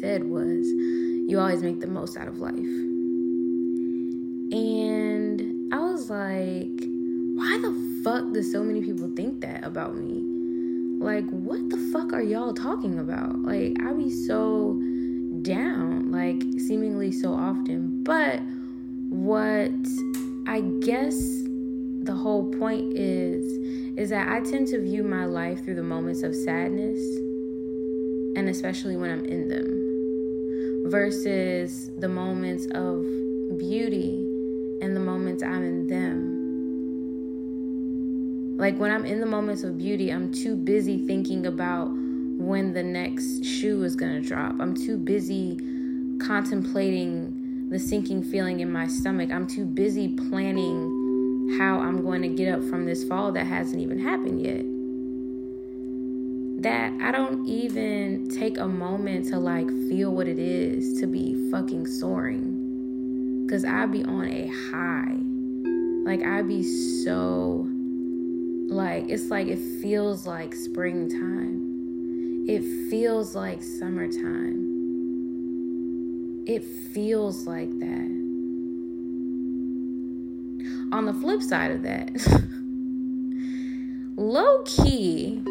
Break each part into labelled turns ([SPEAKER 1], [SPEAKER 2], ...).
[SPEAKER 1] said was, you always make the most out of life. And I was like, why the fuck do so many people think that about me? Like, what the fuck are y'all talking about? Like, I be so down, like, seemingly so often. But what I guess the whole point is, is that I tend to view my life through the moments of sadness, and especially when I'm in them, versus the moments of beauty and the moments I'm in them. Like when I'm in the moments of beauty, I'm too busy thinking about when the next shoe is going to drop. I'm too busy contemplating the sinking feeling in my stomach. I'm too busy planning how I'm going to get up from this fall that hasn't even happened yet. That I don't even take a moment to like feel what it is to be fucking soaring. Cause I'd be on a high. Like I'd be so like it's like it feels like springtime. It feels like summertime. It feels like that. On the flip side of that, low key,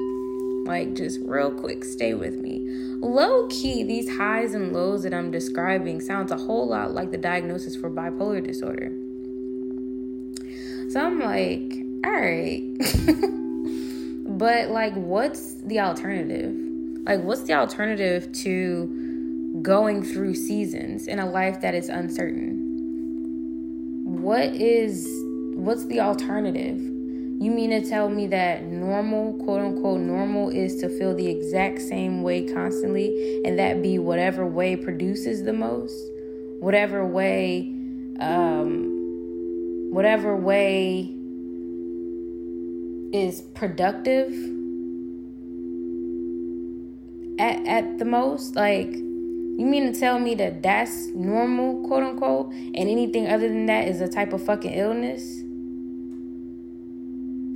[SPEAKER 1] like just real quick, stay with me. Low key, these highs and lows that I'm describing sounds a whole lot like the diagnosis for bipolar disorder. So I'm like, all right. but like what's the alternative? Like what's the alternative to going through seasons in a life that is uncertain? What is what's the alternative? You mean to tell me that normal, quote unquote, normal is to feel the exact same way constantly and that be whatever way produces the most? Whatever way, um, whatever way is productive at, at the most like you mean to tell me that that's normal quote unquote and anything other than that is a type of fucking illness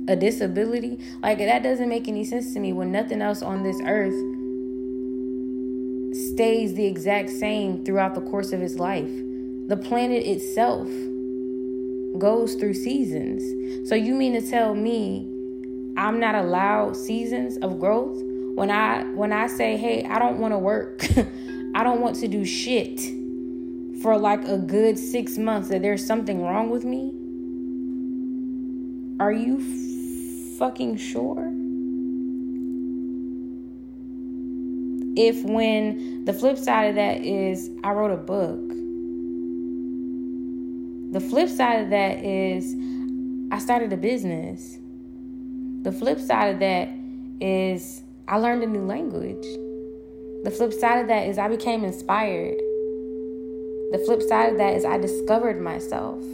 [SPEAKER 1] a disability like that doesn't make any sense to me when nothing else on this earth stays the exact same throughout the course of his life the planet itself goes through seasons so you mean to tell me I'm not allowed seasons of growth, when I when I say, "Hey, I don't want to work. I don't want to do shit for like a good 6 months that there's something wrong with me?" Are you f- fucking sure? If when the flip side of that is I wrote a book. The flip side of that is I started a business. The flip side of that is I learned a new language. The flip side of that is I became inspired. The flip side of that is I discovered myself.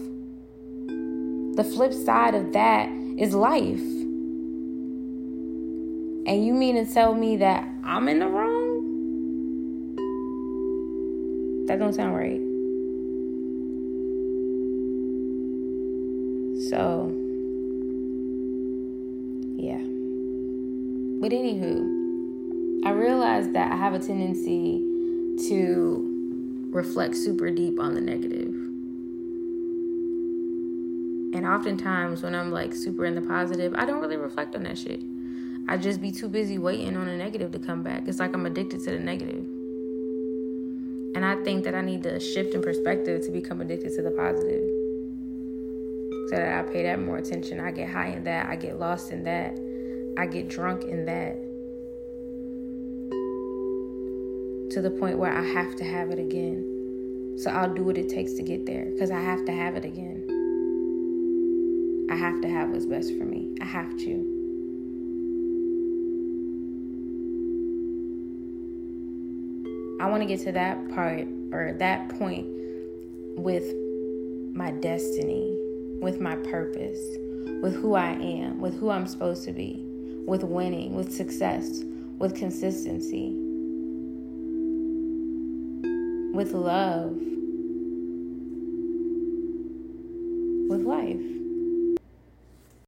[SPEAKER 1] The flip side of that is life. And you mean to tell me that I'm in the wrong? That don't sound right. So, yeah. But anywho, I realized that I have a tendency to reflect super deep on the negative. And oftentimes when I'm like super in the positive, I don't really reflect on that shit. I just be too busy waiting on the negative to come back. It's like I'm addicted to the negative. And I think that I need to shift in perspective to become addicted to the positive. So that I pay that more attention. I get high in that. I get lost in that. I get drunk in that to the point where I have to have it again. So I'll do what it takes to get there because I have to have it again. I have to have what's best for me. I have to. I want to get to that part or that point with my destiny, with my purpose, with who I am, with who I'm supposed to be with winning, with success, with consistency, with love, with life.